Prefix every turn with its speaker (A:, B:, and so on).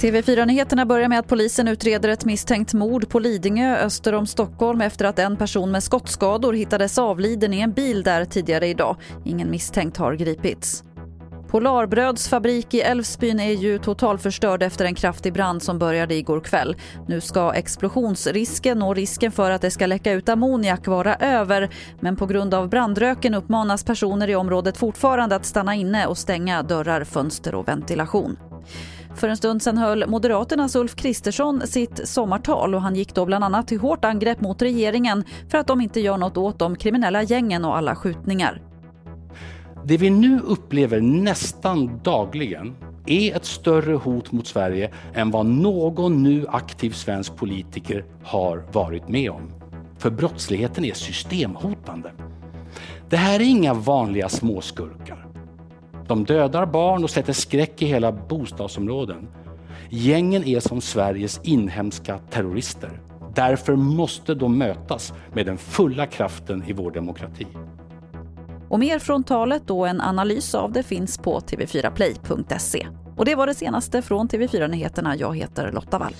A: TV4-nyheterna börjar med att polisen utreder ett misstänkt mord på Lidingö öster om Stockholm efter att en person med skottskador hittades avliden i en bil där tidigare idag. Ingen misstänkt har gripits. Polarbröds fabrik i Älvsbyn är ju totalförstörd efter en kraftig brand som började igår kväll. Nu ska explosionsrisken och risken för att det ska läcka ut ammoniak vara över men på grund av brandröken uppmanas personer i området fortfarande att stanna inne och stänga dörrar, fönster och ventilation. För en stund sedan höll Moderaternas Ulf Kristersson sitt sommartal och han gick då bland annat till hårt angrepp mot regeringen för att de inte gör något åt de kriminella gängen och alla skjutningar.
B: Det vi nu upplever nästan dagligen är ett större hot mot Sverige än vad någon nu aktiv svensk politiker har varit med om. För brottsligheten är systemhotande. Det här är inga vanliga småskurkar. De dödar barn och sätter skräck i hela bostadsområden. Gängen är som Sveriges inhemska terrorister. Därför måste de mötas med den fulla kraften i vår demokrati.
A: Och mer från talet och en analys av det finns på tv4play.se. Och det var det senaste från TV4 Nyheterna. Jag heter Lotta Wall.